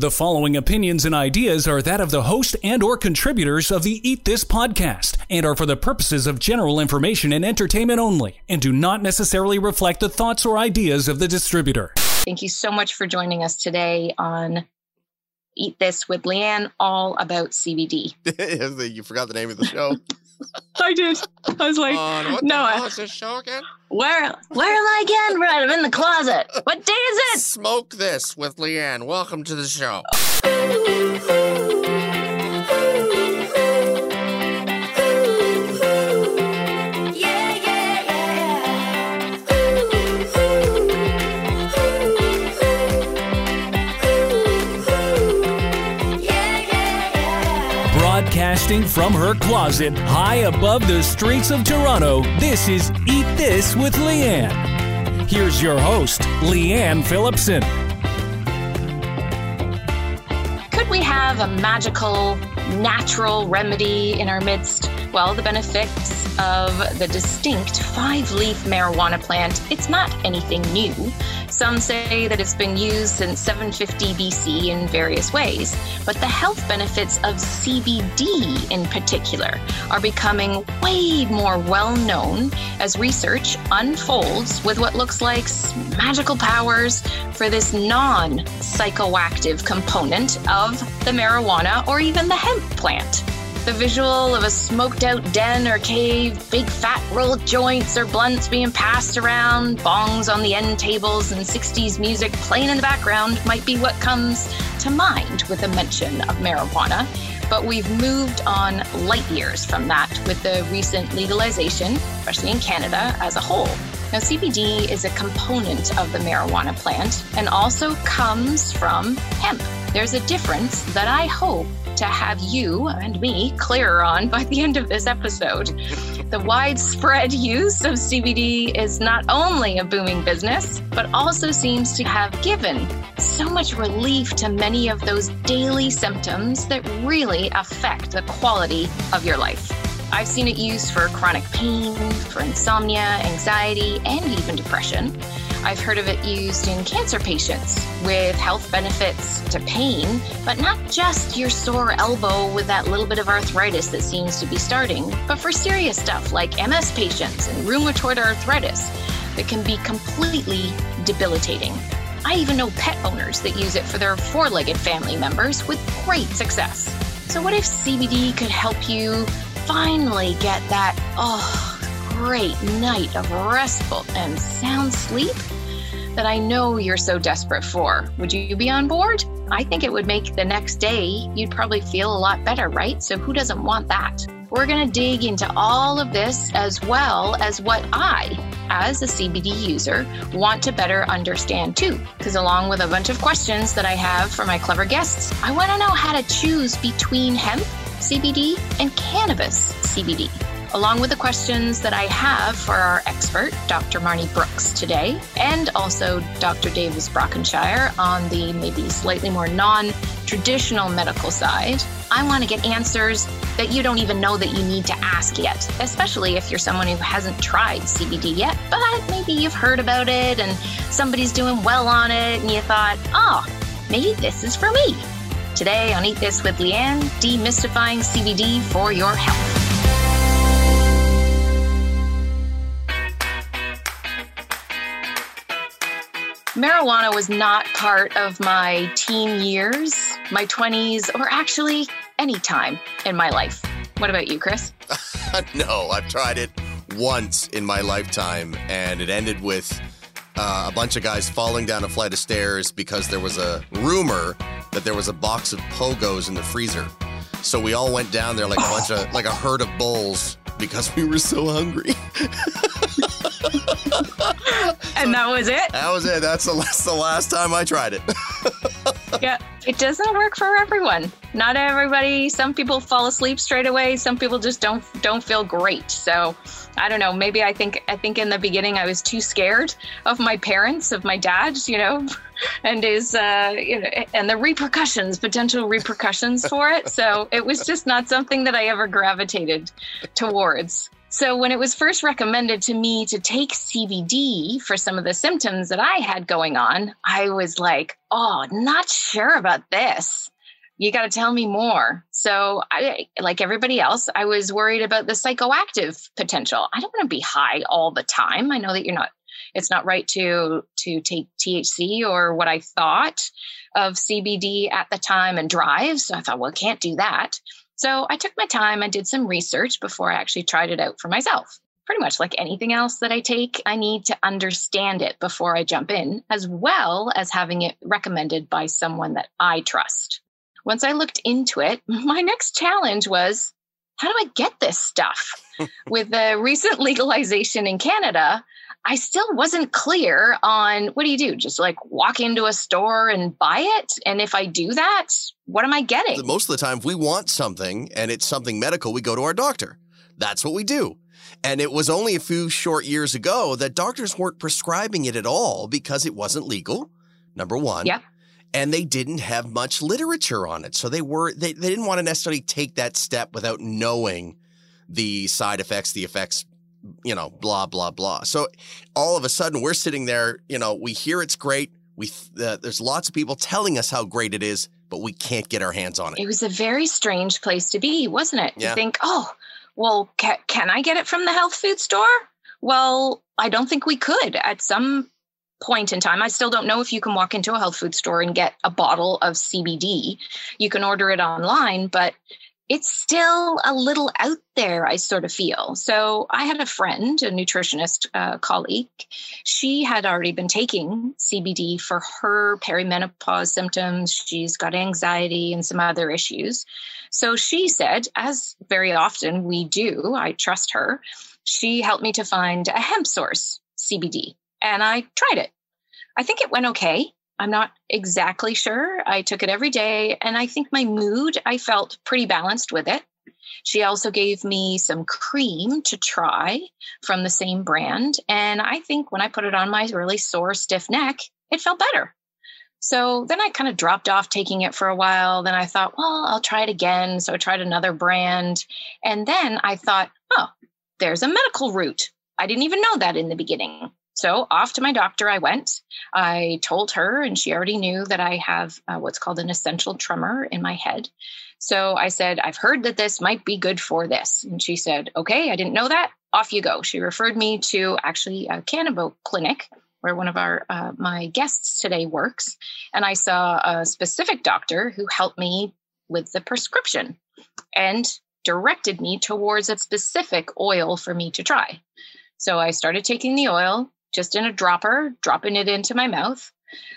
The following opinions and ideas are that of the host and or contributors of the Eat This podcast and are for the purposes of general information and entertainment only and do not necessarily reflect the thoughts or ideas of the distributor. Thank you so much for joining us today on Eat This with Leanne, all about CBD. you forgot the name of the show. I did. I was like, On what no, the I- hell is this show again? where where am I again? Right, I'm in the closet. What day is it? Smoke this with Leanne. Welcome to the show. Broadcasting from her closet high above the streets of Toronto, this is Eat This with Leanne. Here's your host, Leanne Phillipson. Could we have a magical, natural remedy in our midst? Well, the benefits of the distinct five leaf marijuana plant, it's not anything new. Some say that it's been used since 750 BC in various ways, but the health benefits of CBD in particular are becoming way more well known as research unfolds with what looks like magical powers for this non psychoactive component of the marijuana or even the hemp plant. The visual of a smoked out den or cave, big fat rolled joints or blunts being passed around, bongs on the end tables, and 60s music playing in the background might be what comes to mind with a mention of marijuana. But we've moved on light years from that with the recent legalization, especially in Canada as a whole. Now, CBD is a component of the marijuana plant and also comes from hemp. There's a difference that I hope to have you and me clearer on by the end of this episode. The widespread use of CBD is not only a booming business, but also seems to have given so much relief to many of those daily symptoms that really affect the quality of your life. I've seen it used for chronic pain, for insomnia, anxiety, and even depression. I've heard of it used in cancer patients with health benefits to pain, but not just your sore elbow with that little bit of arthritis that seems to be starting, but for serious stuff like MS patients and rheumatoid arthritis that can be completely debilitating. I even know pet owners that use it for their four legged family members with great success. So, what if CBD could help you finally get that, oh, great night of restful and sound sleep that I know you're so desperate for? Would you be on board? I think it would make the next day you'd probably feel a lot better, right? So, who doesn't want that? We're going to dig into all of this as well as what I, as a CBD user, want to better understand too. Because, along with a bunch of questions that I have for my clever guests, I want to know how to choose between hemp CBD and cannabis CBD, along with the questions that I have for our expert, Dr. Marnie Brooks, today, and also Dr. Davis Brockenshire on the maybe slightly more non traditional medical side. I want to get answers that you don't even know that you need to ask yet, especially if you're someone who hasn't tried CBD yet, but maybe you've heard about it and somebody's doing well on it and you thought, oh, maybe this is for me. Today on Eat This with Leanne, demystifying CBD for your health. Marijuana was not part of my teen years, my 20s, or actually any time in my life. What about you, Chris? no, I've tried it once in my lifetime, and it ended with uh, a bunch of guys falling down a flight of stairs because there was a rumor that there was a box of pogos in the freezer. So we all went down there like a bunch of like a herd of bulls because we were so hungry. And that was it. That was it. That's the last, the last time I tried it. yeah, it doesn't work for everyone. Not everybody. Some people fall asleep straight away. Some people just don't don't feel great. So I don't know. Maybe I think I think in the beginning I was too scared of my parents, of my dad, you know, and is uh, you know, and the repercussions, potential repercussions for it. So it was just not something that I ever gravitated towards. So, when it was first recommended to me to take CBD for some of the symptoms that I had going on, I was like, oh, not sure about this. You got to tell me more. So, I, like everybody else, I was worried about the psychoactive potential. I don't want to be high all the time. I know that you're not it's not right to to take THC or what I thought of CBD at the time and drive. So I thought, well, I can't do that. So I took my time. I did some research before I actually tried it out for myself. Pretty much like anything else that I take, I need to understand it before I jump in, as well as having it recommended by someone that I trust. Once I looked into it, my next challenge was how do I get this stuff? With the recent legalization in Canada, I still wasn't clear on what do you do? Just like walk into a store and buy it? And if I do that, what am I getting? Most of the time, if we want something and it's something medical, we go to our doctor. That's what we do. And it was only a few short years ago that doctors weren't prescribing it at all because it wasn't legal, number one. Yeah. And they didn't have much literature on it. So they were they, they didn't want to necessarily take that step without knowing the side effects, the effects you know, blah, blah, blah. So all of a sudden we're sitting there, you know, we hear it's great. We, uh, there's lots of people telling us how great it is, but we can't get our hands on it. It was a very strange place to be, wasn't it? Yeah. To think, oh, well, ca- can I get it from the health food store? Well, I don't think we could at some point in time. I still don't know if you can walk into a health food store and get a bottle of CBD. You can order it online, but it's still a little out there, I sort of feel. So I had a friend, a nutritionist uh, colleague. She had already been taking CBD for her perimenopause symptoms. She's got anxiety and some other issues. So she said, as very often we do, I trust her, she helped me to find a hemp source CBD. And I tried it. I think it went okay. I'm not exactly sure. I took it every day, and I think my mood, I felt pretty balanced with it. She also gave me some cream to try from the same brand. And I think when I put it on my really sore, stiff neck, it felt better. So then I kind of dropped off taking it for a while. Then I thought, well, I'll try it again. So I tried another brand. And then I thought, oh, there's a medical route. I didn't even know that in the beginning. So off to my doctor I went. I told her, and she already knew that I have uh, what's called an essential tremor in my head. So I said, I've heard that this might be good for this. And she said, Okay, I didn't know that. Off you go. She referred me to actually a cannabis clinic where one of our uh, my guests today works and i saw a specific doctor who helped me with the prescription and directed me towards a specific oil for me to try so i started taking the oil just in a dropper, dropping it into my mouth.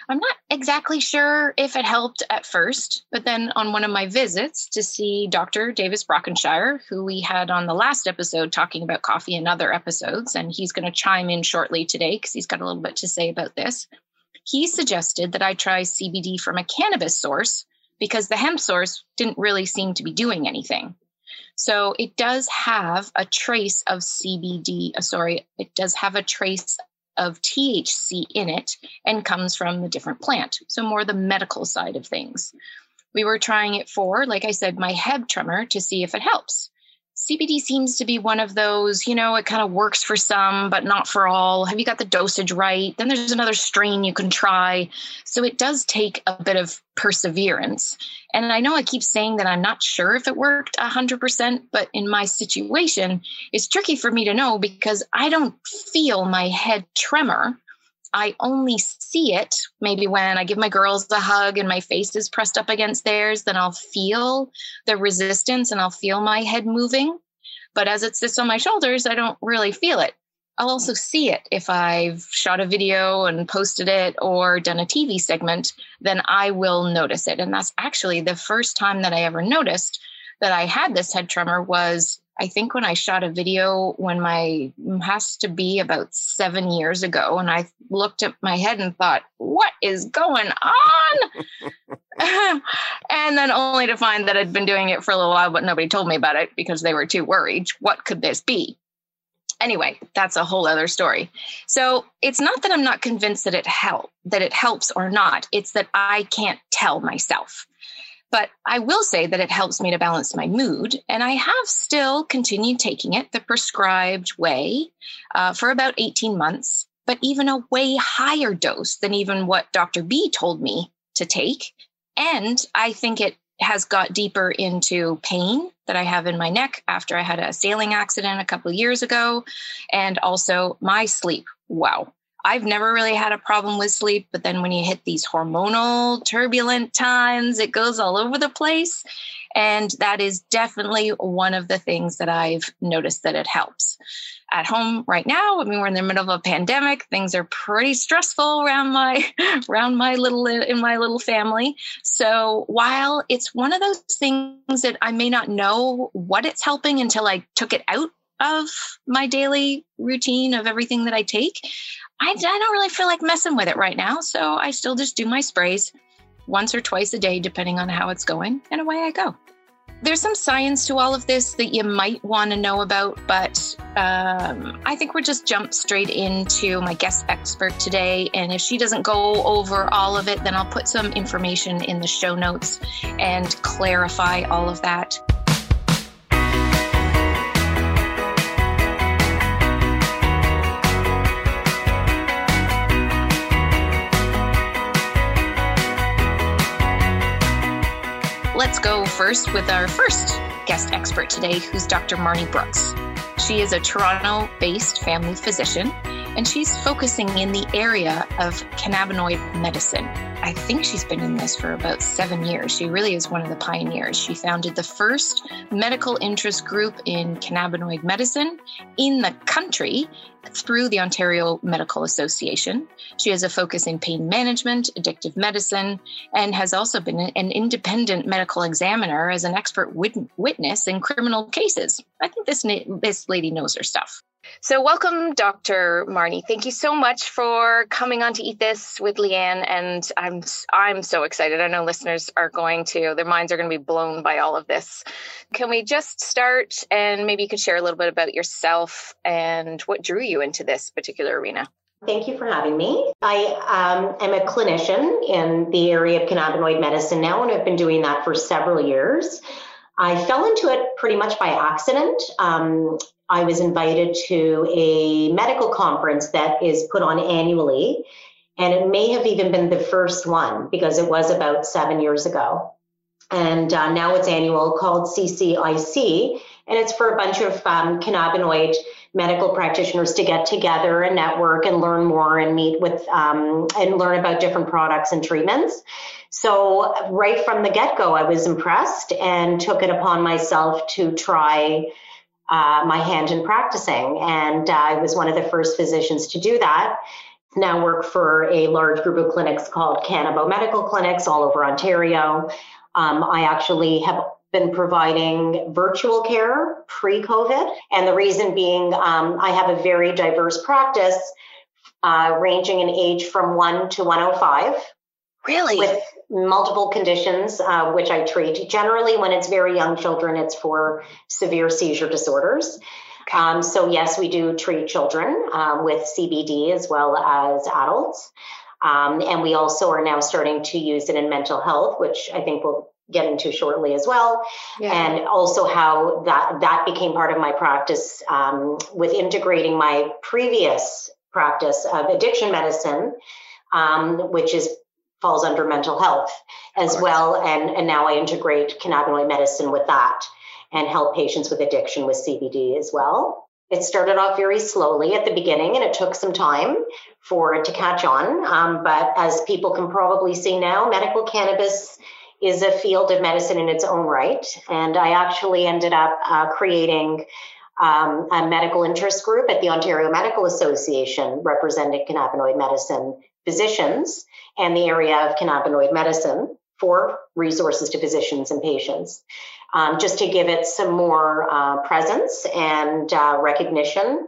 I'm not exactly sure if it helped at first, but then on one of my visits to see Dr. Davis Brockenshire, who we had on the last episode talking about coffee and other episodes, and he's going to chime in shortly today because he's got a little bit to say about this. He suggested that I try CBD from a cannabis source because the hemp source didn't really seem to be doing anything. So it does have a trace of CBD, uh, sorry, it does have a trace of THC in it and comes from the different plant. So, more the medical side of things. We were trying it for, like I said, my head tremor to see if it helps. CBD seems to be one of those, you know, it kind of works for some, but not for all. Have you got the dosage right? Then there's another strain you can try. So it does take a bit of perseverance. And I know I keep saying that I'm not sure if it worked 100%, but in my situation, it's tricky for me to know because I don't feel my head tremor. I only see it maybe when I give my girls a hug and my face is pressed up against theirs, then I'll feel the resistance and I'll feel my head moving. But as it sits on my shoulders, I don't really feel it. I'll also see it if I've shot a video and posted it or done a TV segment, then I will notice it. And that's actually the first time that I ever noticed that I had this head tremor was I think when I shot a video when my has to be about seven years ago, and I looked at my head and thought, "What is going on?" and then only to find that I'd been doing it for a little while, but nobody told me about it because they were too worried. What could this be? Anyway, that's a whole other story. So it's not that I'm not convinced that it help that it helps or not. It's that I can't tell myself But I will say that it helps me to balance my mood. And I have still continued taking it the prescribed way uh, for about 18 months, but even a way higher dose than even what Dr. B told me to take. And I think it has got deeper into pain that I have in my neck after I had a sailing accident a couple of years ago, and also my sleep. Wow. I've never really had a problem with sleep, but then when you hit these hormonal turbulent times, it goes all over the place. And that is definitely one of the things that I've noticed that it helps. At home right now, I mean, we're in the middle of a pandemic. Things are pretty stressful around my around my little in my little family. So while it's one of those things that I may not know what it's helping until I took it out of my daily routine of everything that I take, I, I don't really feel like messing with it right now. So I still just do my sprays once or twice a day, depending on how it's going, and away I go. There's some science to all of this that you might want to know about, but um, I think we'll just jump straight into my guest expert today. And if she doesn't go over all of it, then I'll put some information in the show notes and clarify all of that. Let's go first with our first guest expert today, who's Dr. Marnie Brooks. She is a Toronto based family physician, and she's focusing in the area of cannabinoid medicine. I think she's been in this for about seven years. She really is one of the pioneers. She founded the first medical interest group in cannabinoid medicine in the country through the Ontario Medical Association. She has a focus in pain management, addictive medicine, and has also been an independent medical examiner as an expert witness in criminal cases. I think this, this lady knows her stuff. So, welcome, Dr. Marnie. Thank you so much for coming on to Eat This with Leanne, and I'm I'm so excited. I know listeners are going to their minds are going to be blown by all of this. Can we just start and maybe you could share a little bit about yourself and what drew you into this particular arena? Thank you for having me. I um, am a clinician in the area of cannabinoid medicine now, and I've been doing that for several years. I fell into it pretty much by accident. Um, I was invited to a medical conference that is put on annually. And it may have even been the first one because it was about seven years ago. And uh, now it's annual called CCIC. And it's for a bunch of um, cannabinoid medical practitioners to get together and network and learn more and meet with um, and learn about different products and treatments. So, right from the get go, I was impressed and took it upon myself to try uh, my hand in practicing. And uh, I was one of the first physicians to do that. Now work for a large group of clinics called Cannabo Medical Clinics all over Ontario. Um, I actually have been providing virtual care pre COVID. And the reason being, um, I have a very diverse practice uh, ranging in age from 1 to 105. Really? With multiple conditions, uh, which I treat. Generally, when it's very young children, it's for severe seizure disorders. Okay. Um, so, yes, we do treat children um, with CBD as well as adults. Um, and we also are now starting to use it in mental health, which I think we'll get into shortly as well. Yeah. And also how that, that became part of my practice um, with integrating my previous practice of addiction medicine, um, which is falls under mental health as well. And, and now I integrate cannabinoid medicine with that and help patients with addiction with CBD as well. It started off very slowly at the beginning and it took some time for it to catch on. Um, but as people can probably see now, medical cannabis is a field of medicine in its own right. And I actually ended up uh, creating um, a medical interest group at the Ontario Medical Association representing cannabinoid medicine physicians and the area of cannabinoid medicine for resources to physicians and patients, um, just to give it some more uh, presence and uh, recognition.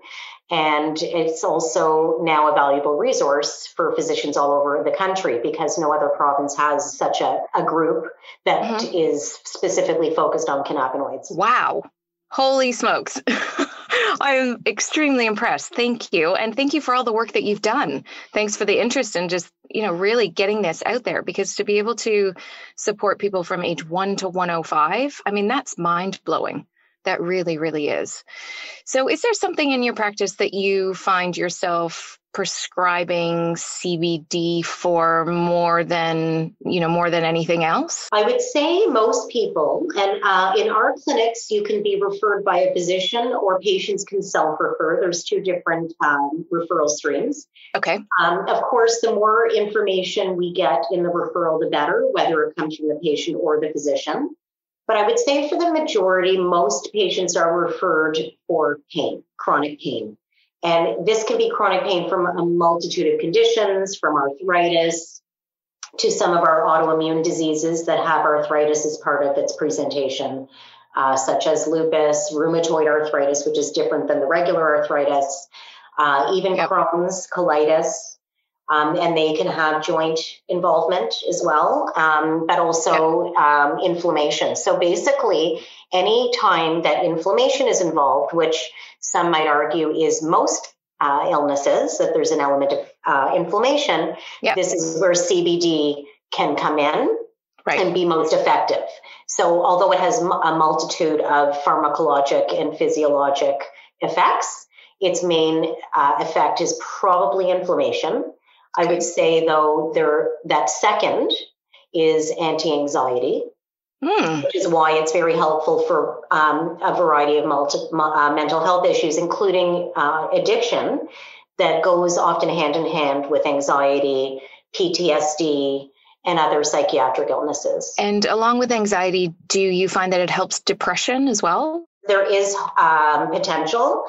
And it's also now a valuable resource for physicians all over the country because no other province has such a, a group that mm-hmm. is specifically focused on cannabinoids. Wow. Holy smokes. I'm extremely impressed. Thank you. And thank you for all the work that you've done. Thanks for the interest in just you know really getting this out there because to be able to support people from age 1 to 105 i mean that's mind blowing that really really is so is there something in your practice that you find yourself prescribing CBD for more than you know more than anything else? I would say most people, and uh, in our clinics, you can be referred by a physician or patients can self-refer. There's two different um, referral streams. Okay. Um, of course, the more information we get in the referral, the better, whether it comes from the patient or the physician. But I would say for the majority, most patients are referred for pain, chronic pain. And this can be chronic pain from a multitude of conditions, from arthritis to some of our autoimmune diseases that have arthritis as part of its presentation, uh, such as lupus, rheumatoid arthritis, which is different than the regular arthritis, uh, even yep. Crohn's, colitis. Um, and they can have joint involvement as well, um, but also um, inflammation. So basically, any time that inflammation is involved, which some might argue is most uh, illnesses, that there's an element of uh, inflammation, yep. this is where CBD can come in right. and be most effective. So, although it has a multitude of pharmacologic and physiologic effects, its main uh, effect is probably inflammation. I would say, though, there that second is anti-anxiety mm. which is why it's very helpful for um, a variety of multi, uh, mental health issues, including uh, addiction, that goes often hand in hand with anxiety, PTSD, and other psychiatric illnesses. And along with anxiety, do you find that it helps depression as well? There is um, potential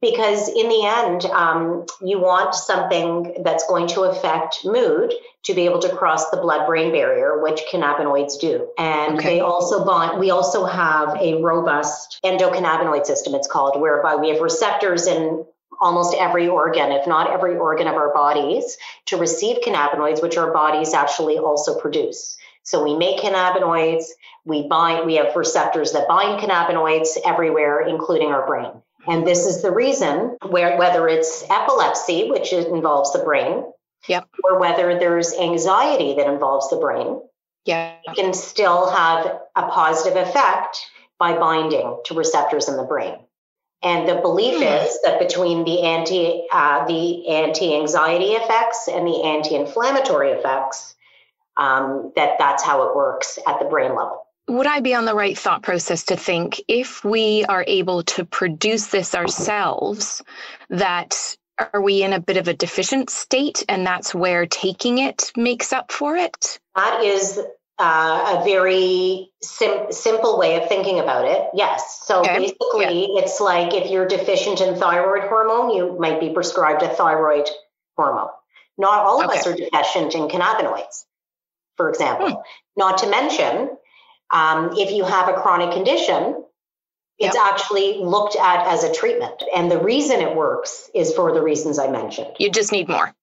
because in the end, um, you want something that's going to affect mood to be able to cross the blood-brain barrier, which cannabinoids do. And okay. they also bond. We also have a robust endocannabinoid system. It's called, whereby we have receptors in almost every organ, if not every organ of our bodies, to receive cannabinoids, which our bodies actually also produce. So we make cannabinoids, we bind, we have receptors that bind cannabinoids everywhere, including our brain. And this is the reason where whether it's epilepsy, which involves the brain, yep. or whether there's anxiety that involves the brain, yeah. can still have a positive effect by binding to receptors in the brain. And the belief mm. is that between the anti uh, the anti anxiety effects and the anti inflammatory effects, um, that that's how it works at the brain level would I be on the right thought process to think if we are able to produce this ourselves, that are we in a bit of a deficient state and that's where taking it makes up for it? That is uh, a very sim- simple way of thinking about it. Yes. So okay. basically, yeah. it's like if you're deficient in thyroid hormone, you might be prescribed a thyroid hormone. Not all of okay. us are deficient in cannabinoids, for example. Hmm. Not to mention, um, if you have a chronic condition, it's yep. actually looked at as a treatment. And the reason it works is for the reasons I mentioned. You just need more.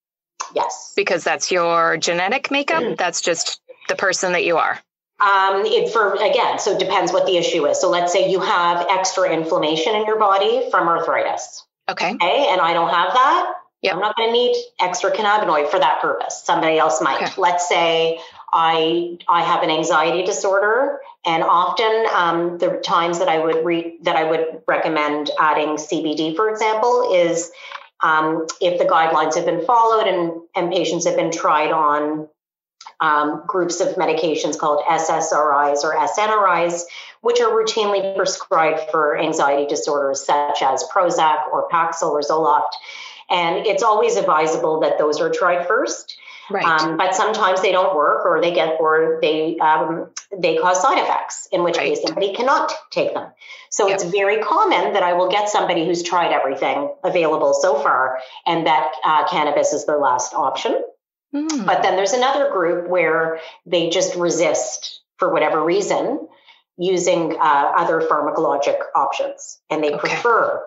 Yes. Because that's your genetic makeup. Mm. That's just the person that you are. Um, it for again, so it depends what the issue is. So let's say you have extra inflammation in your body from arthritis. Okay. Okay. And I don't have that. Yep. I'm not going to need extra cannabinoid for that purpose. Somebody else might. Okay. Let's say I I have an anxiety disorder, and often um, the times that I would re- that I would recommend adding CBD, for example, is um, if the guidelines have been followed and and patients have been tried on um, groups of medications called SSRIs or SNRIs, which are routinely prescribed for anxiety disorders such as Prozac or Paxil or Zoloft. And it's always advisable that those are tried first. Right. Um, but sometimes they don't work, or they get, or they um, they cause side effects. In which right. case, somebody cannot take them. So yep. it's very common that I will get somebody who's tried everything available so far, and that uh, cannabis is their last option. Mm. But then there's another group where they just resist for whatever reason using uh, other pharmacologic options, and they okay. prefer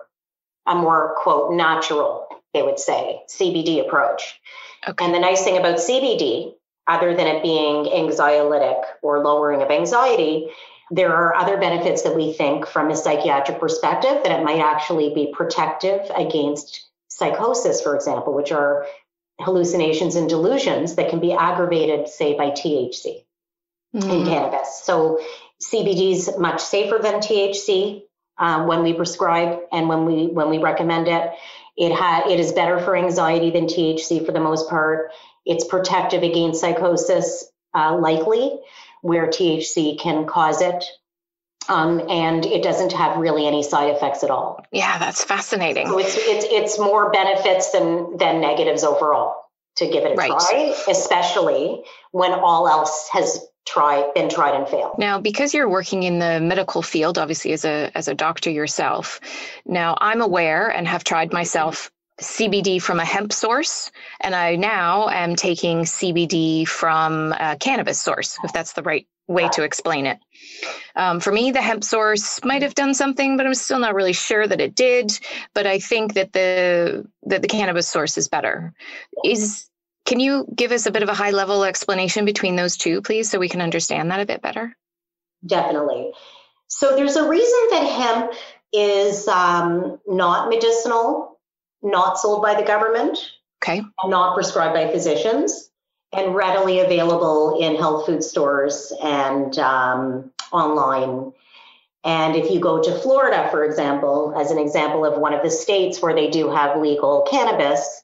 a more quote natural, they would say, CBD approach. Okay. And the nice thing about CBD, other than it being anxiolytic or lowering of anxiety, there are other benefits that we think from a psychiatric perspective that it might actually be protective against psychosis, for example, which are hallucinations and delusions that can be aggravated, say, by THC mm-hmm. in cannabis. So CBD is much safer than THC um, when we prescribe and when we when we recommend it. It ha- it is better for anxiety than THC for the most part. It's protective against psychosis, uh, likely, where THC can cause it. Um, and it doesn't have really any side effects at all. Yeah, that's fascinating. So it's it's it's more benefits than than negatives overall to give it a right. try, especially when all else has tried been tried and failed. Now, because you're working in the medical field, obviously as a as a doctor yourself, now I'm aware and have tried myself CBD from a hemp source, and I now am taking CBD from a cannabis source, if that's the right way to explain it. Um, for me, the hemp source might have done something, but I'm still not really sure that it did. But I think that the that the cannabis source is better. Is can you give us a bit of a high level explanation between those two, please, so we can understand that a bit better? Definitely. So there's a reason that hemp is um, not medicinal, not sold by the government, okay, not prescribed by physicians, and readily available in health food stores and um, online. And if you go to Florida, for example, as an example of one of the states where they do have legal cannabis,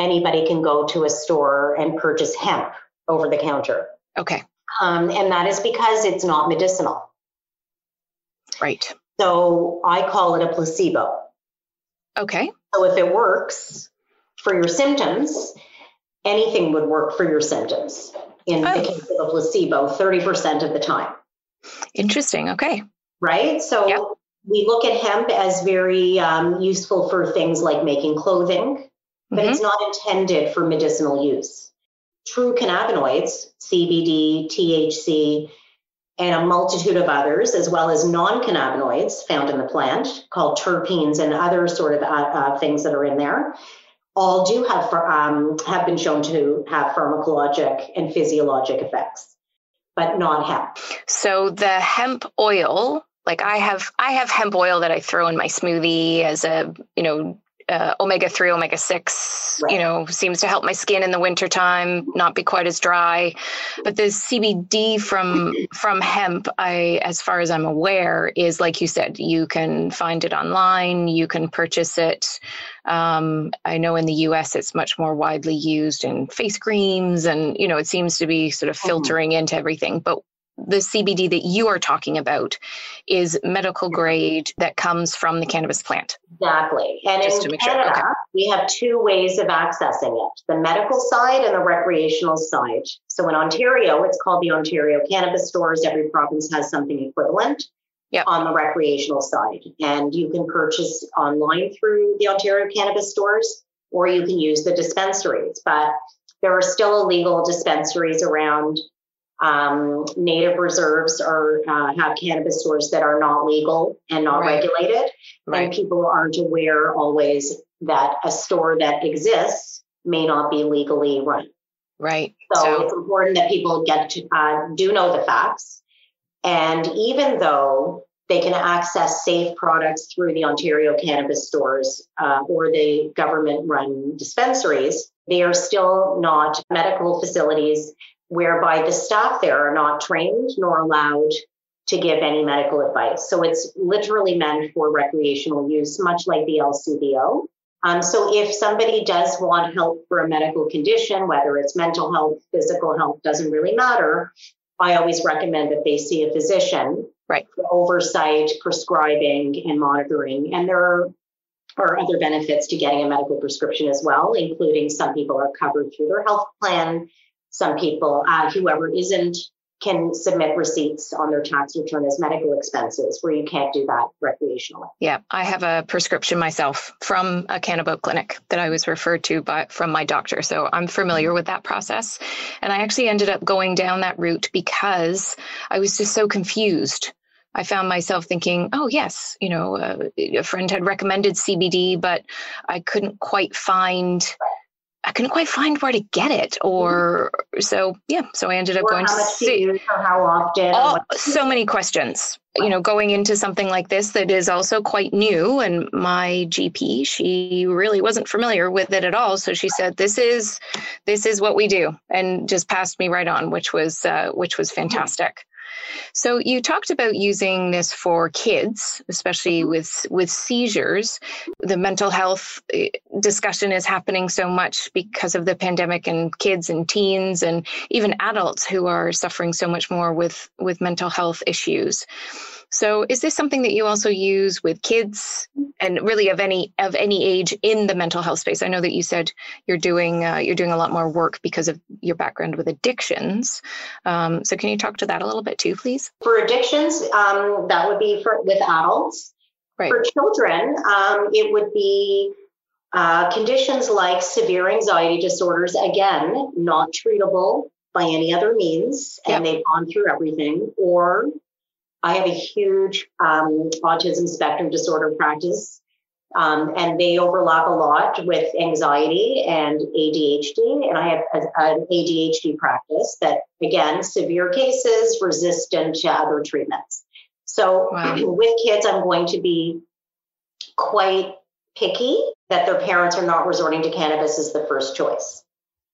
anybody can go to a store and purchase hemp over the counter. Okay. Um, and that is because it's not medicinal. Right. So I call it a placebo. Okay. So if it works for your symptoms, anything would work for your symptoms in oh. the case of a placebo 30% of the time. Interesting. Okay. Right. So yep. we look at hemp as very um, useful for things like making clothing, but mm-hmm. it's not intended for medicinal use. True cannabinoids, CBD, THC, and a multitude of others, as well as non cannabinoids found in the plant called terpenes and other sort of uh, uh, things that are in there, all do have um, have been shown to have pharmacologic and physiologic effects, but not hemp. So the hemp oil, like I have, I have hemp oil that I throw in my smoothie as a you know uh, omega 3 omega 6 right. you know seems to help my skin in the wintertime not be quite as dry but the cbd from from hemp i as far as i'm aware is like you said you can find it online you can purchase it um, i know in the us it's much more widely used in face creams and you know it seems to be sort of mm-hmm. filtering mm-hmm. into everything but the CBD that you are talking about is medical grade that comes from the cannabis plant. Exactly. And Just in Canada, sure. okay. we have two ways of accessing it the medical side and the recreational side. So in Ontario, it's called the Ontario Cannabis Stores. Every province has something equivalent. Yep. on the recreational side. And you can purchase online through the Ontario cannabis stores, or you can use the dispensaries. But there are still illegal dispensaries around um, native reserves or uh, have cannabis stores that are not legal and not right. regulated. Right. And people aren't aware always that a store that exists may not be legally run. Right. So, so it's important that people get to uh, do know the facts. And even though they can access safe products through the Ontario cannabis stores uh, or the government run dispensaries, they are still not medical facilities whereby the staff there are not trained nor allowed to give any medical advice. So it's literally meant for recreational use, much like the LCBO. Um, so if somebody does want help for a medical condition, whether it's mental health, physical health, doesn't really matter. I always recommend that they see a physician right. for oversight, prescribing, and monitoring. And there are, are other benefits to getting a medical prescription as well, including some people are covered through their health plan some people, uh, whoever isn't, can submit receipts on their tax return as medical expenses, where you can't do that recreationally. Yeah, I have a prescription myself from a cannabis clinic that I was referred to by from my doctor, so I'm familiar with that process. And I actually ended up going down that route because I was just so confused. I found myself thinking, oh, yes, you know, uh, a friend had recommended CBD, but I couldn't quite find I couldn't quite find where to get it, or so yeah. So I ended up Or going to see. use how often? So many questions. You know, going into something like this that is also quite new, and my GP, she really wasn't familiar with it at all. So she said, "This is, this is what we do," and just passed me right on, which was, uh, which was fantastic. So you talked about using this for kids, especially with with seizures. The mental health eh, discussion is happening so much because of the pandemic and kids and teens and even adults who are suffering so much more with with mental health issues. So is this something that you also use with kids and really of any of any age in the mental health space? I know that you said you're doing uh, you're doing a lot more work because of your background with addictions. Um, so can you talk to that a little bit too, please? For addictions, um, that would be for with adults. Right. For children, um, it would be uh, conditions like severe anxiety disorders. Again, not treatable by any other means, and they've gone through everything. Or I have a huge um, autism spectrum disorder practice, um, and they overlap a lot with anxiety and ADHD. And I have a- an ADHD practice that, again, severe cases resistant to other treatments. So Wow. with kids, I'm going to be quite picky that their parents are not resorting to cannabis as the first choice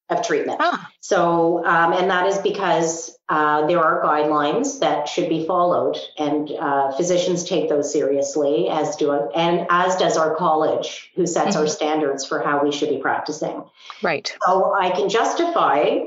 of treatment. Ah, So, um, and that is because uh, there are guidelines that should be followed, and uh, physicians take those seriously, as do and as does our college, who sets our standards for how we should be practicing. right. So, I can justify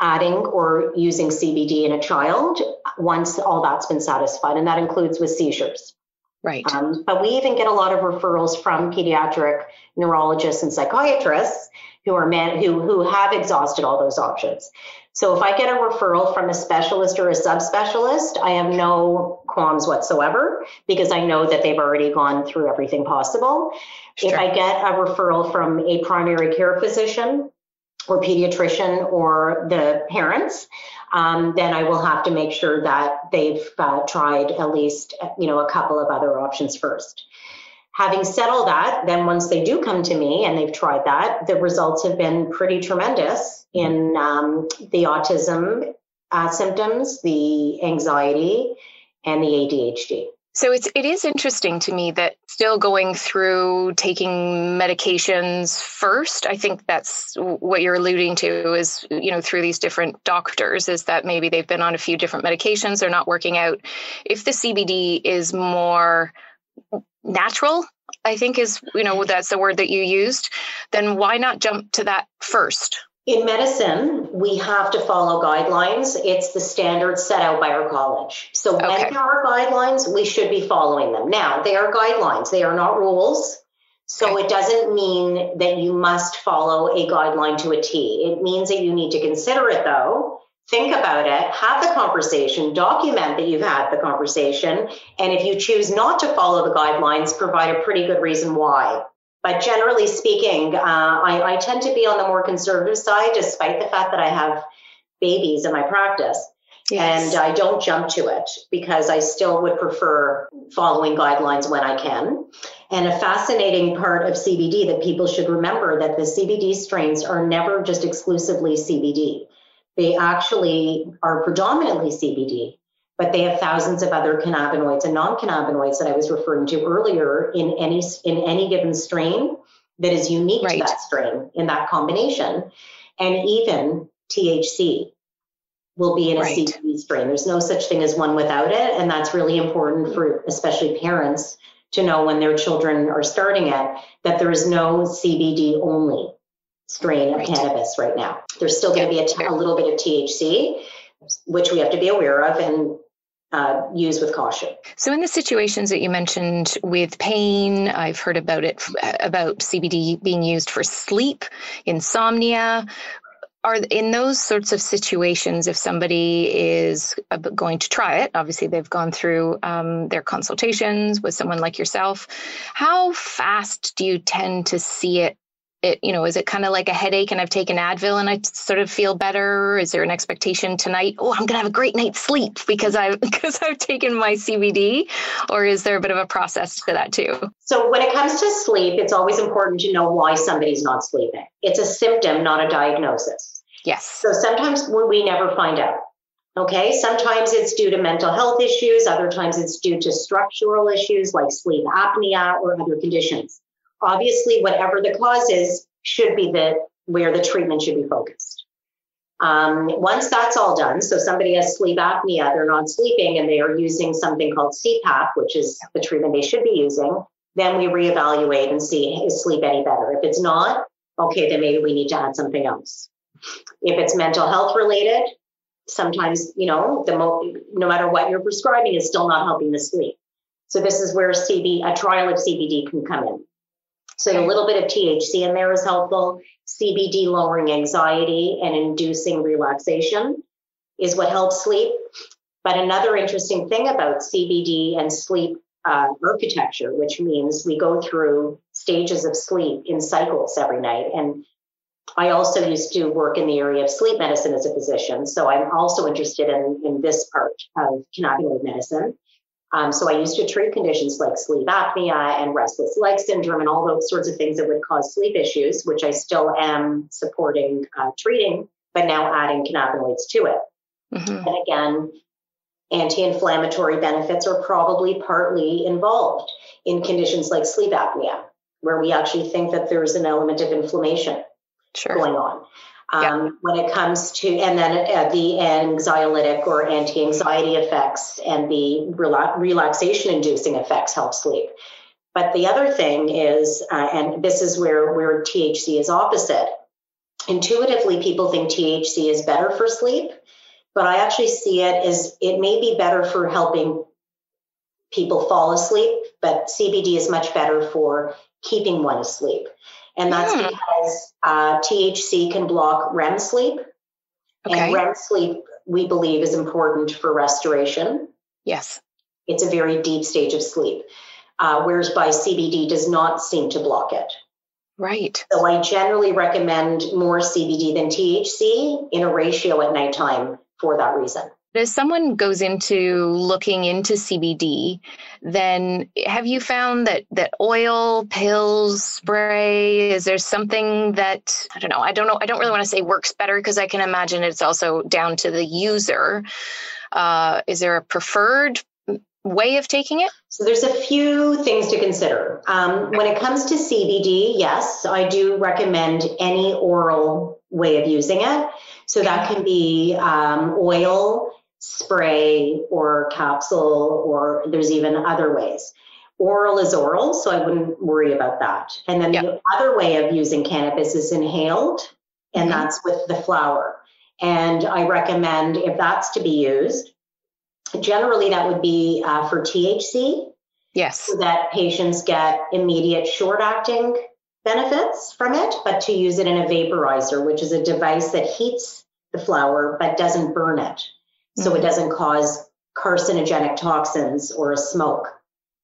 adding or using CBD in a child once all that's been satisfied, and that includes with seizures. Right. Um, but we even get a lot of referrals from pediatric neurologists and psychiatrists who are men who who have exhausted all those options. So if I get a referral from a specialist or a subspecialist, I have no qualms whatsoever because I know that they've already gone through everything possible. If I get a referral from a primary care physician or pediatrician or the parents, um, then I will have to make sure that they've uh, tried at least you know a couple of other options first. Having said all that, then once they do come to me and they've tried that, the results have been pretty tremendous in um, the autism uh, symptoms, the anxiety, and the ADHD. So it's it is interesting to me that still going through taking medications first. I think that's what you're alluding to is you know through these different doctors is that maybe they've been on a few different medications they're not working out. If the CBD is more natural, I think is you know that's the word that you used, then why not jump to that first? In medicine, we have to follow guidelines. It's the standards set out by our college. So when Okay. there are guidelines, we should be following them. Now, they are guidelines, they are not rules. So Okay. it doesn't mean that you must follow a guideline to a T. It means that you need to consider it though. Think about it, have the conversation, document that you've had the conversation, and if you choose not to follow the guidelines, provide a pretty good reason why. But generally speaking, uh, I, I tend to be on the more conservative side, despite the fact that I have babies in my practice. And I don't jump to it because I still would prefer following guidelines when I can. And a fascinating part of CBD that people should remember that the CBD strains are never just exclusively CBD. They actually are predominantly CBD, but they have thousands of other cannabinoids and non-cannabinoids that I was referring to earlier in any in any given strain that is unique Right. to that strain in that combination. And even THC will be in a Right. CBD strain. There's no such thing as one without it, and that's really important for especially parents to know when their children are starting it that there is no CBD only strain of Right. cannabis right now. There's still going to be a, t- a little bit of THC, which we have to be aware of and uh, use with caution. So, in the situations that you mentioned with pain, I've heard about it about CBD being used for sleep, insomnia. Are in those sorts of situations, if somebody is uh, going to try it, obviously they've gone through um, their consultations with someone like yourself. How fast do you tend to see it it, you know, is it kind of like a headache and I've taken Advil and I sort of feel better? Is there an expectation tonight? Oh, I'm going to have a great night's sleep because I've because I've taken my CBD, or is there a bit of a process to that too? So when it comes to sleep, it's always important to know why somebody's not sleeping. It's a symptom, not a diagnosis. Yes. So sometimes we never find out. Okay, sometimes it's due to mental health issues, other times it's due to structural issues like sleep apnea or other conditions. Obviously, whatever the cause is, should be the where the treatment should be focused. Um, once that's all done, so somebody has sleep apnea, they're not sleeping, and they are using something called CPAP, which is the treatment they should be using. Then we reevaluate and see is sleep any better. If it's not, okay, then maybe we need to add something else. If it's mental health related, sometimes you know the mo- no matter what you're prescribing is still not helping the sleep. So this is where CB a trial of CBD can come in. So a little bit of THC in there is helpful. CBD lowering anxiety and inducing relaxation is what helps sleep. But another interesting thing about CBD and sleep uh, architecture, which means we go through stages of sleep in cycles every night. And I also used to work in the area of sleep medicine as a physician. So I'm also interested in, in this part of cannabinoid medicine. Um, so I used to treat conditions like sleep apnea and restless leg syndrome and all those sorts of things that would cause sleep issues, which I still am supporting uh, treating, but now adding cannabinoids to it. Mm-hmm. And again, anti-inflammatory benefits are probably partly involved in conditions like sleep apnea, where we actually think that there's an element of inflammation sure. going on. Um, yeah. When it comes to, and then uh, the anxiolytic or anti anxiety effects and the rela- relaxation inducing effects help sleep. But the other thing is, uh, and this is where, where THC is opposite. Intuitively, people think THC is better for sleep, but I actually see it as it may be better for helping people fall asleep, but CBD is much better for keeping one asleep. And that's mm. because uh, THC can block REM sleep. Okay. And REM sleep, we believe, is important for restoration. Yes. It's a very deep stage of sleep, uh, whereas by CBD does not seem to block it. Right. So I generally recommend more CBD than THC in a ratio at nighttime for that reason. As someone goes into looking into CBD, then have you found that that oil, pills, spray, is there something that I don't know, I don't know, I don't really want to say works better because I can imagine it's also down to the user. Uh, is there a preferred way of taking it? So there's a few things to consider. Um, when it comes to CBD, yes, I do recommend any oral way of using it. So that can be um, oil spray or capsule, or there's even other ways. Oral is oral, so I wouldn't worry about that. And then yep. the other way of using cannabis is inhaled, and mm-hmm. that's with the flower. And I recommend if that's to be used, generally that would be uh, for THC. Yes. So that patients get immediate short acting benefits from it, but to use it in a vaporizer, which is a device that heats the flower but doesn't burn it so mm-hmm. it doesn't cause carcinogenic toxins or a smoke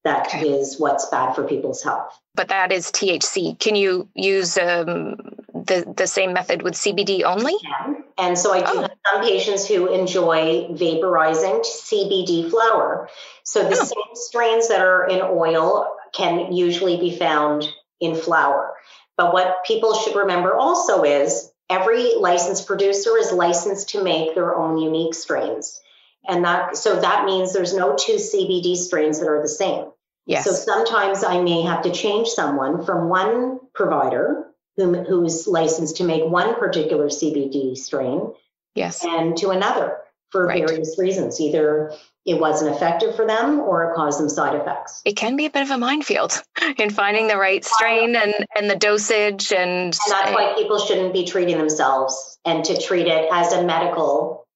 That okay. is what's bad for people's health. But that is THC. Can you use um, the the same method with CBD only? Yeah. And so I do oh. have some patients who enjoy vaporizing CBD flower. So the oh. same strains that are in oil can usually be found in flower. But what people should remember also is every licensed producer is licensed to make their own unique strains. And that so that means there's no two CBD strains that are the same. Yes. So sometimes I may have to change someone from one provider who, who's licensed to make one particular CBD strain yes. and to another for right. various reasons. Either it wasn't effective for them or it caused them side effects. It can be a bit of a minefield in finding the right strain and, and the dosage. And, and that's why people shouldn't be treating themselves and to treat it as a medical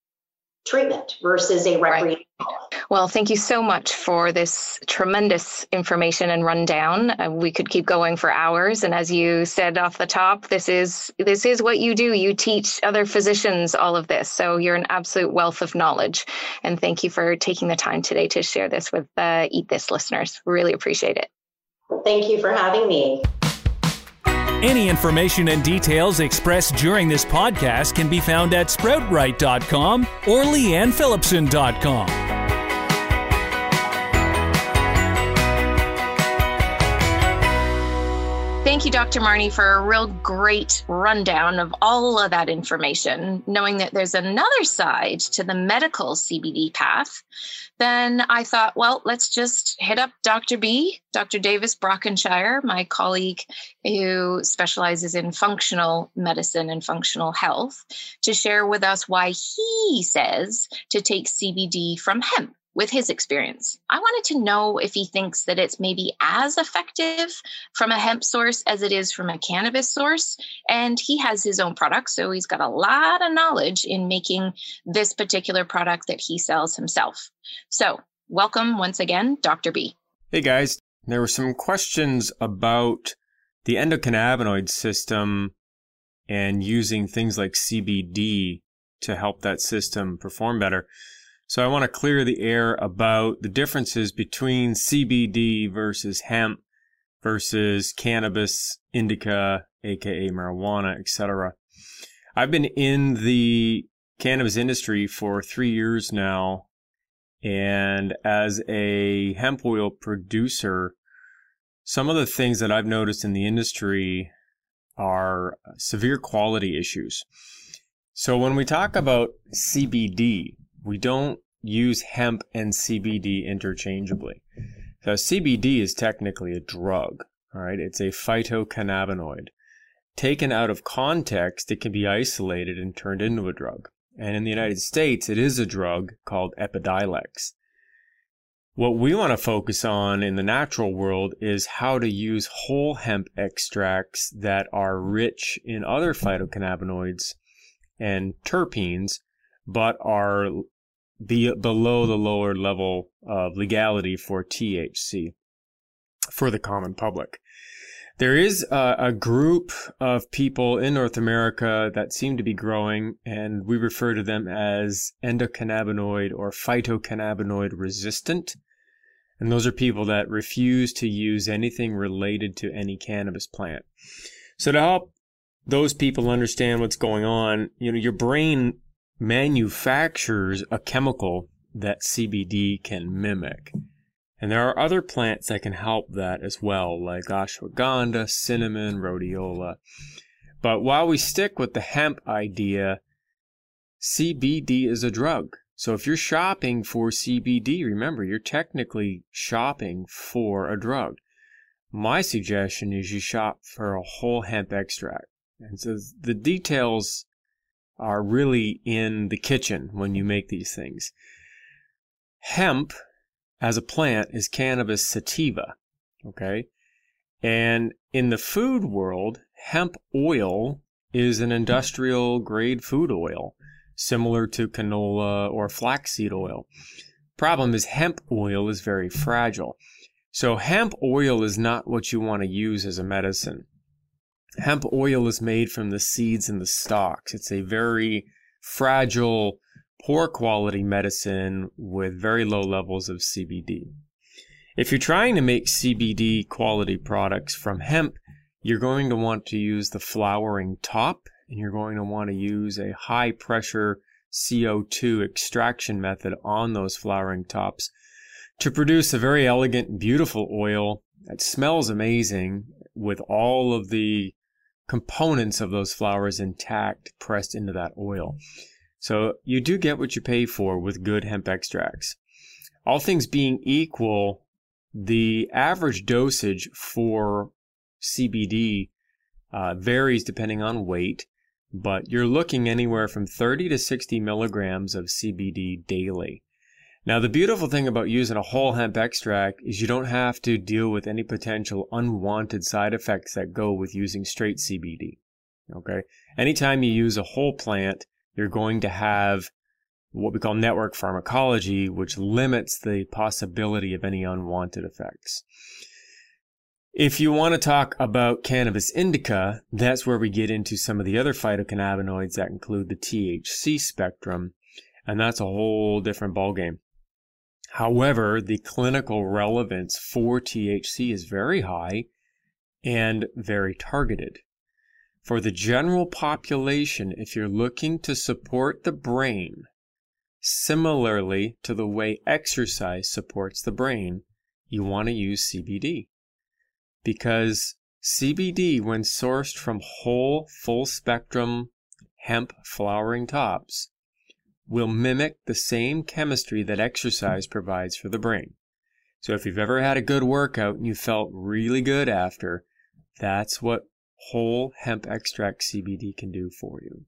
treatment versus a recreational. Right. Well, thank you so much for this tremendous information and rundown. Uh, we could keep going for hours, and as you said off the top, this is this is what you do. You teach other physicians all of this, so you're an absolute wealth of knowledge. And thank you for taking the time today to share this with uh, Eat This listeners. Really appreciate it. Thank you for having me. Any information and details expressed during this podcast can be found at sproutright.com or liannephillipson.com. Thank you, Dr. Marnie, for a real great rundown of all of that information. Knowing that there's another side to the medical CBD path, then I thought, well, let's just hit up Dr. B, Dr. Davis Brockenshire, my colleague who specializes in functional medicine and functional health, to share with us why he says to take CBD from hemp with his experience. I wanted to know if he thinks that it's maybe as effective from a hemp source as it is from a cannabis source. And he has his own product, so he's got a lot of knowledge in making this particular product that he sells himself. So, welcome once again, Dr. B. Hey guys, there were some questions about the endocannabinoid system and using things like CBD to help that system perform better. So I want to clear the air about the differences between CBD versus hemp versus cannabis, indica, aka marijuana, etc. I've been in the cannabis industry for three years now, and as a hemp oil producer, some of the things that I've noticed in the industry are severe quality issues. So when we talk about CBD, we don't use hemp and CBD interchangeably. So CBD is technically a drug, all right? It's a phytocannabinoid. Taken out of context, it can be isolated and turned into a drug. And in the United States, it is a drug called Epidiolex. What we want to focus on in the natural world is how to use whole hemp extracts that are rich in other phytocannabinoids and terpenes, but are be below the lower level of legality for THC for the common public. There is a, a, group of people in North America that seem to be growing, and we refer to them as endocannabinoid or phytocannabinoid resistant. And those are people that refuse to use anything related to any cannabis plant. So to help those people understand what's going on, you know, your brain manufactures a chemical that CBD can mimic. And there are other plants that can help that as well, like ashwagandha, cinnamon, rhodiola. But while we stick with the hemp idea, CBD is a drug. So if you're shopping for CBD, remember you're technically shopping for a drug. My suggestion is you shop for a whole hemp extract. And so the details are really in the kitchen when you make these things. Hemp as a plant is cannabis sativa, okay? And in the food world, hemp oil is an industrial grade food oil, similar to canola or flaxseed oil. Problem is, hemp oil is very fragile. So, hemp oil is not what you want to use as a medicine hemp oil is made from the seeds and the stalks. It's a very fragile, poor quality medicine with very low levels of CBD. If you're trying to make CBD quality products from hemp, you're going to want to use the flowering top and you're going to want to use a high pressure CO2 extraction method on those flowering tops to produce a very elegant, beautiful oil that smells amazing with all of the components of those flowers intact pressed into that oil. So you do get what you pay for with good hemp extracts. All things being equal, the average dosage for CBD uh, varies depending on weight, but you're looking anywhere from 30 to 60 milligrams of CBD daily. Now, the beautiful thing about using a whole hemp extract is you don't have to deal with any potential unwanted side effects that go with using straight CBD. Okay. Anytime you use a whole plant, you're going to have what we call network pharmacology, which limits the possibility of any unwanted effects. If you want to talk about cannabis indica, that's where we get into some of the other phytocannabinoids that include the THC spectrum, and that's a whole different ballgame. However, the clinical relevance for THC is very high and very targeted. For the general population, if you're looking to support the brain, similarly to the way exercise supports the brain, you want to use CBD. Because CBD, when sourced from whole, full spectrum hemp flowering tops, will mimic the same chemistry that exercise provides for the brain. So if you've ever had a good workout and you felt really good after, that's what whole hemp extract CBD can do for you.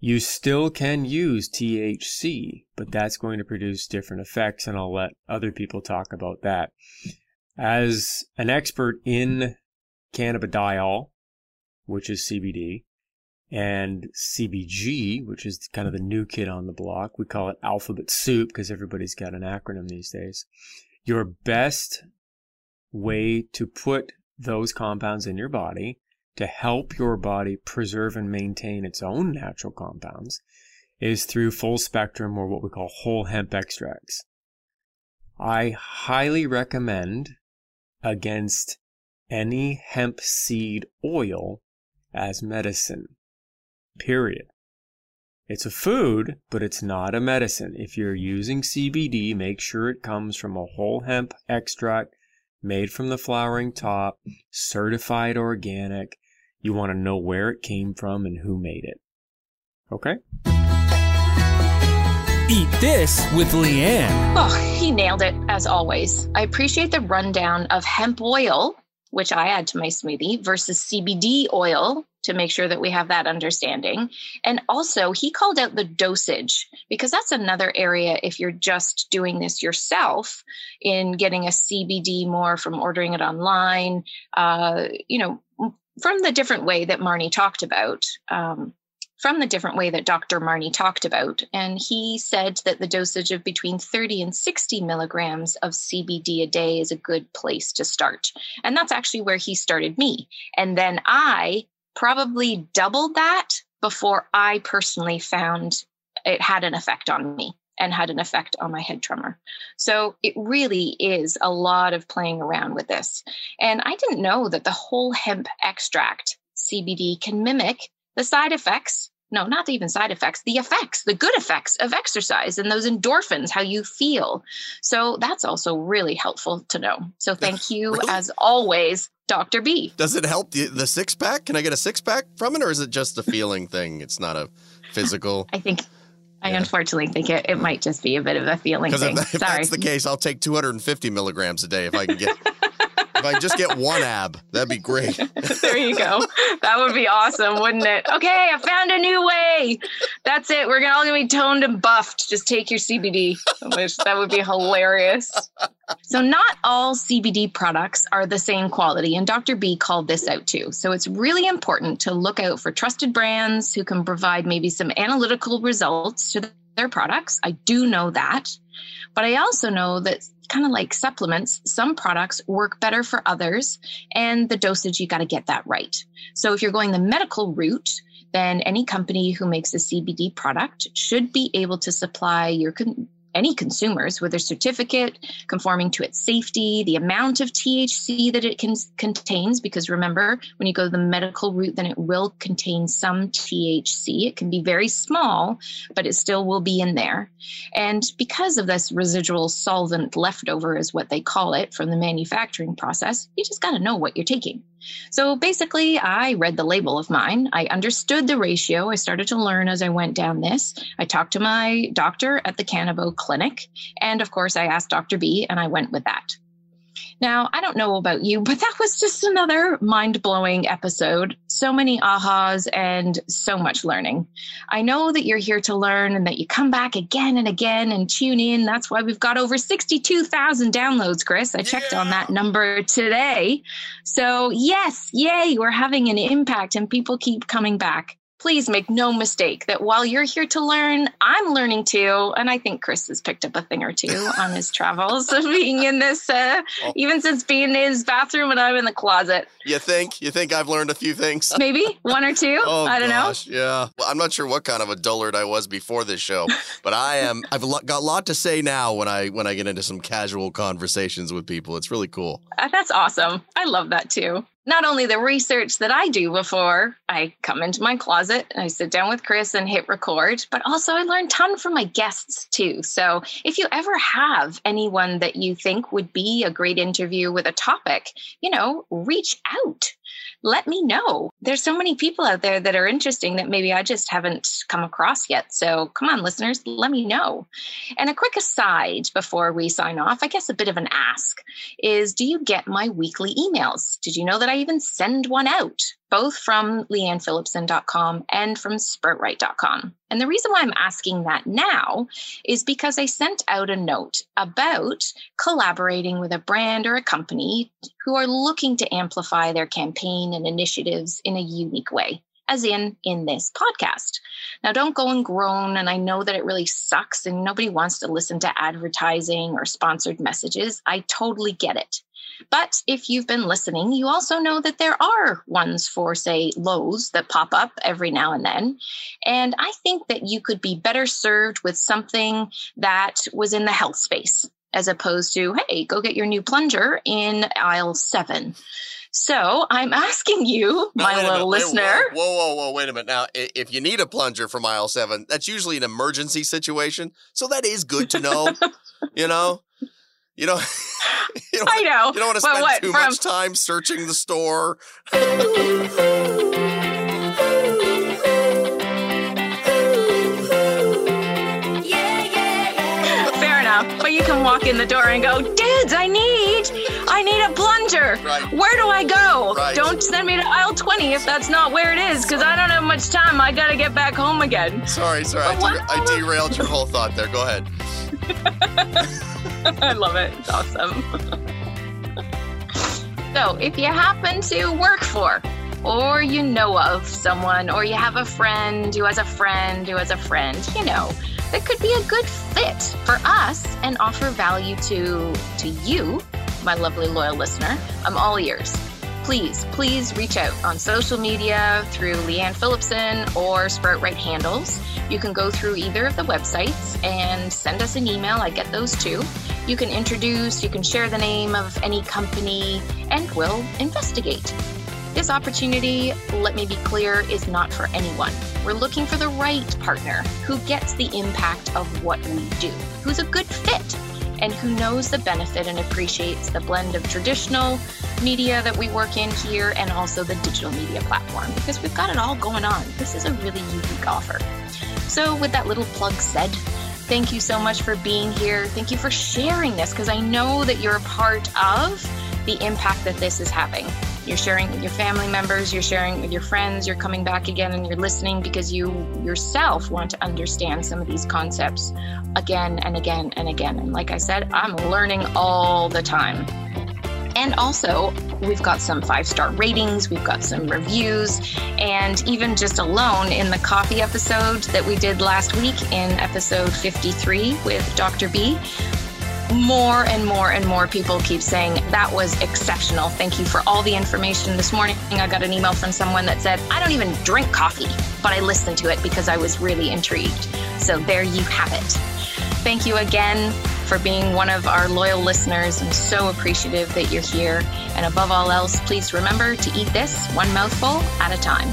You still can use THC, but that's going to produce different effects, and I'll let other people talk about that. As an expert in cannabidiol, which is CBD, and CBG, which is kind of the new kid on the block. We call it alphabet soup because everybody's got an acronym these days. Your best way to put those compounds in your body to help your body preserve and maintain its own natural compounds is through full spectrum or what we call whole hemp extracts. I highly recommend against any hemp seed oil as medicine. Period. It's a food, but it's not a medicine. If you're using CBD, make sure it comes from a whole hemp extract made from the flowering top, certified organic. You want to know where it came from and who made it. Okay? Eat this with Lianne. Oh, he nailed it as always. I appreciate the rundown of hemp oil, which I add to my smoothie, versus CBD oil, to make sure that we have that understanding. And also, he called out the dosage because that's another area if you're just doing this yourself in getting a CBD more from ordering it online, uh, you know, from the different way that Marnie talked about. Um, from the different way that Dr. Marnie talked about. And he said that the dosage of between 30 and 60 milligrams of CBD a day is a good place to start. And that's actually where he started me. And then I probably doubled that before I personally found it had an effect on me and had an effect on my head tremor. So it really is a lot of playing around with this. And I didn't know that the whole hemp extract CBD can mimic the side effects no, not even side effects, the effects, the good effects of exercise and those endorphins, how you feel. So that's also really helpful to know. So thank you, really? as always, Dr. B. Does it help the, the six pack? Can I get a six pack from it, or is it just a feeling thing? It's not a physical. I think. I unfortunately think it, it might just be a bit of a feeling thing. If, if Sorry. that's the case, I'll take 250 milligrams a day if I can get if I just get one ab, that'd be great. there you go. That would be awesome, wouldn't it? Okay, I found a new way. That's it. We're all gonna be toned and buffed. Just take your CBD. That would be hilarious. So not all CBD products are the same quality, and Dr. B called this out too. So it's really important to look out for trusted brands who can provide maybe some analytical results to their products. I do know that. But I also know that kind of like supplements, some products work better for others, and the dosage, you got to get that right. So if you're going the medical route, then any company who makes a CBD product should be able to supply your any consumers with a certificate conforming to its safety, the amount of THC that it can, contains, because remember, when you go the medical route, then it will contain some THC. It can be very small, but it still will be in there. And because of this residual solvent leftover, is what they call it from the manufacturing process, you just got to know what you're taking. So basically, I read the label of mine. I understood the ratio. I started to learn as I went down this. I talked to my doctor at the Cannabo Clinic. And of course, I asked Dr. B, and I went with that. Now, I don't know about you, but that was just another mind blowing episode. So many ahas and so much learning. I know that you're here to learn and that you come back again and again and tune in. That's why we've got over 62,000 downloads, Chris. I checked yeah. on that number today. So, yes, yay, we're having an impact and people keep coming back please make no mistake that while you're here to learn, I'm learning too. And I think Chris has picked up a thing or two on his travels of being in this, uh, oh. even since being in his bathroom and I'm in the closet. You think? You think I've learned a few things? Maybe one or two. oh, I don't gosh, know. Yeah. Well, I'm not sure what kind of a dullard I was before this show, but I am. I've got a lot to say now when I when I get into some casual conversations with people. It's really cool. Uh, that's awesome. I love that too. Not only the research that I do before I come into my closet and I sit down with Chris and hit record, but also I learn ton from my guests too. So if you ever have anyone that you think would be a great interview with a topic, you know, reach out let me know. There's so many people out there that are interesting that maybe I just haven't come across yet. So come on, listeners, let me know. And a quick aside before we sign off, I guess a bit of an ask is do you get my weekly emails? Did you know that I even send one out? Both from liannephillipson.com and from sproutright.com. And the reason why I'm asking that now is because I sent out a note about collaborating with a brand or a company who are looking to amplify their campaign and initiatives in a unique way as in in this podcast. Now, don't go and groan. And I know that it really sucks and nobody wants to listen to advertising or sponsored messages. I totally get it. But if you've been listening, you also know that there are ones for, say, Lowe's that pop up every now and then. And I think that you could be better served with something that was in the health space as opposed to, hey, go get your new plunger in aisle seven. So I'm asking you, my little listener. Whoa, whoa, whoa, whoa, wait a minute. Now, if you need a plunger from aisle seven, that's usually an emergency situation. So that is good to know, you know? You know, you I know. You don't want to spend what, too from... much time searching the store. Fair enough. But you can walk in the door and go, dudes, I need, I need a plunger. Right. Where do I go? Right. Don't send me to aisle 20 if that's not where it is, because I don't have much time. I got to get back home again. Sorry, sorry. I, der- I derailed your whole thought there. Go ahead. I love it. It's awesome. so, if you happen to work for or you know of someone or you have a friend who has a friend who has a friend, you know, that could be a good fit for us and offer value to to you, my lovely loyal listener, I'm all ears please, please reach out on social media through Lianne Phillipson or Sprout Right handles. You can go through either of the websites and send us an email. I get those too. You can introduce, you can share the name of any company, and we'll investigate. This opportunity, let me be clear, is not for anyone. We're looking for the right partner who gets the impact of what we do, who's a good fit and who knows the benefit and appreciates the blend of traditional media that we work in here and also the digital media platform because we've got it all going on. This is a really unique offer. So, with that little plug said, thank you so much for being here. Thank you for sharing this because I know that you're a part of the impact that this is having. You're sharing with your family members, you're sharing with your friends, you're coming back again and you're listening because you yourself want to understand some of these concepts again and again and again. And like I said, I'm learning all the time. And also, we've got some five star ratings, we've got some reviews, and even just alone in the coffee episode that we did last week in episode 53 with Dr. B, more and more and more people keep saying that was exceptional. Thank you for all the information. This morning, I got an email from someone that said, I don't even drink coffee, but I listened to it because I was really intrigued. So there you have it. Thank you again for being one of our loyal listeners. I'm so appreciative that you're here. And above all else, please remember to eat this one mouthful at a time.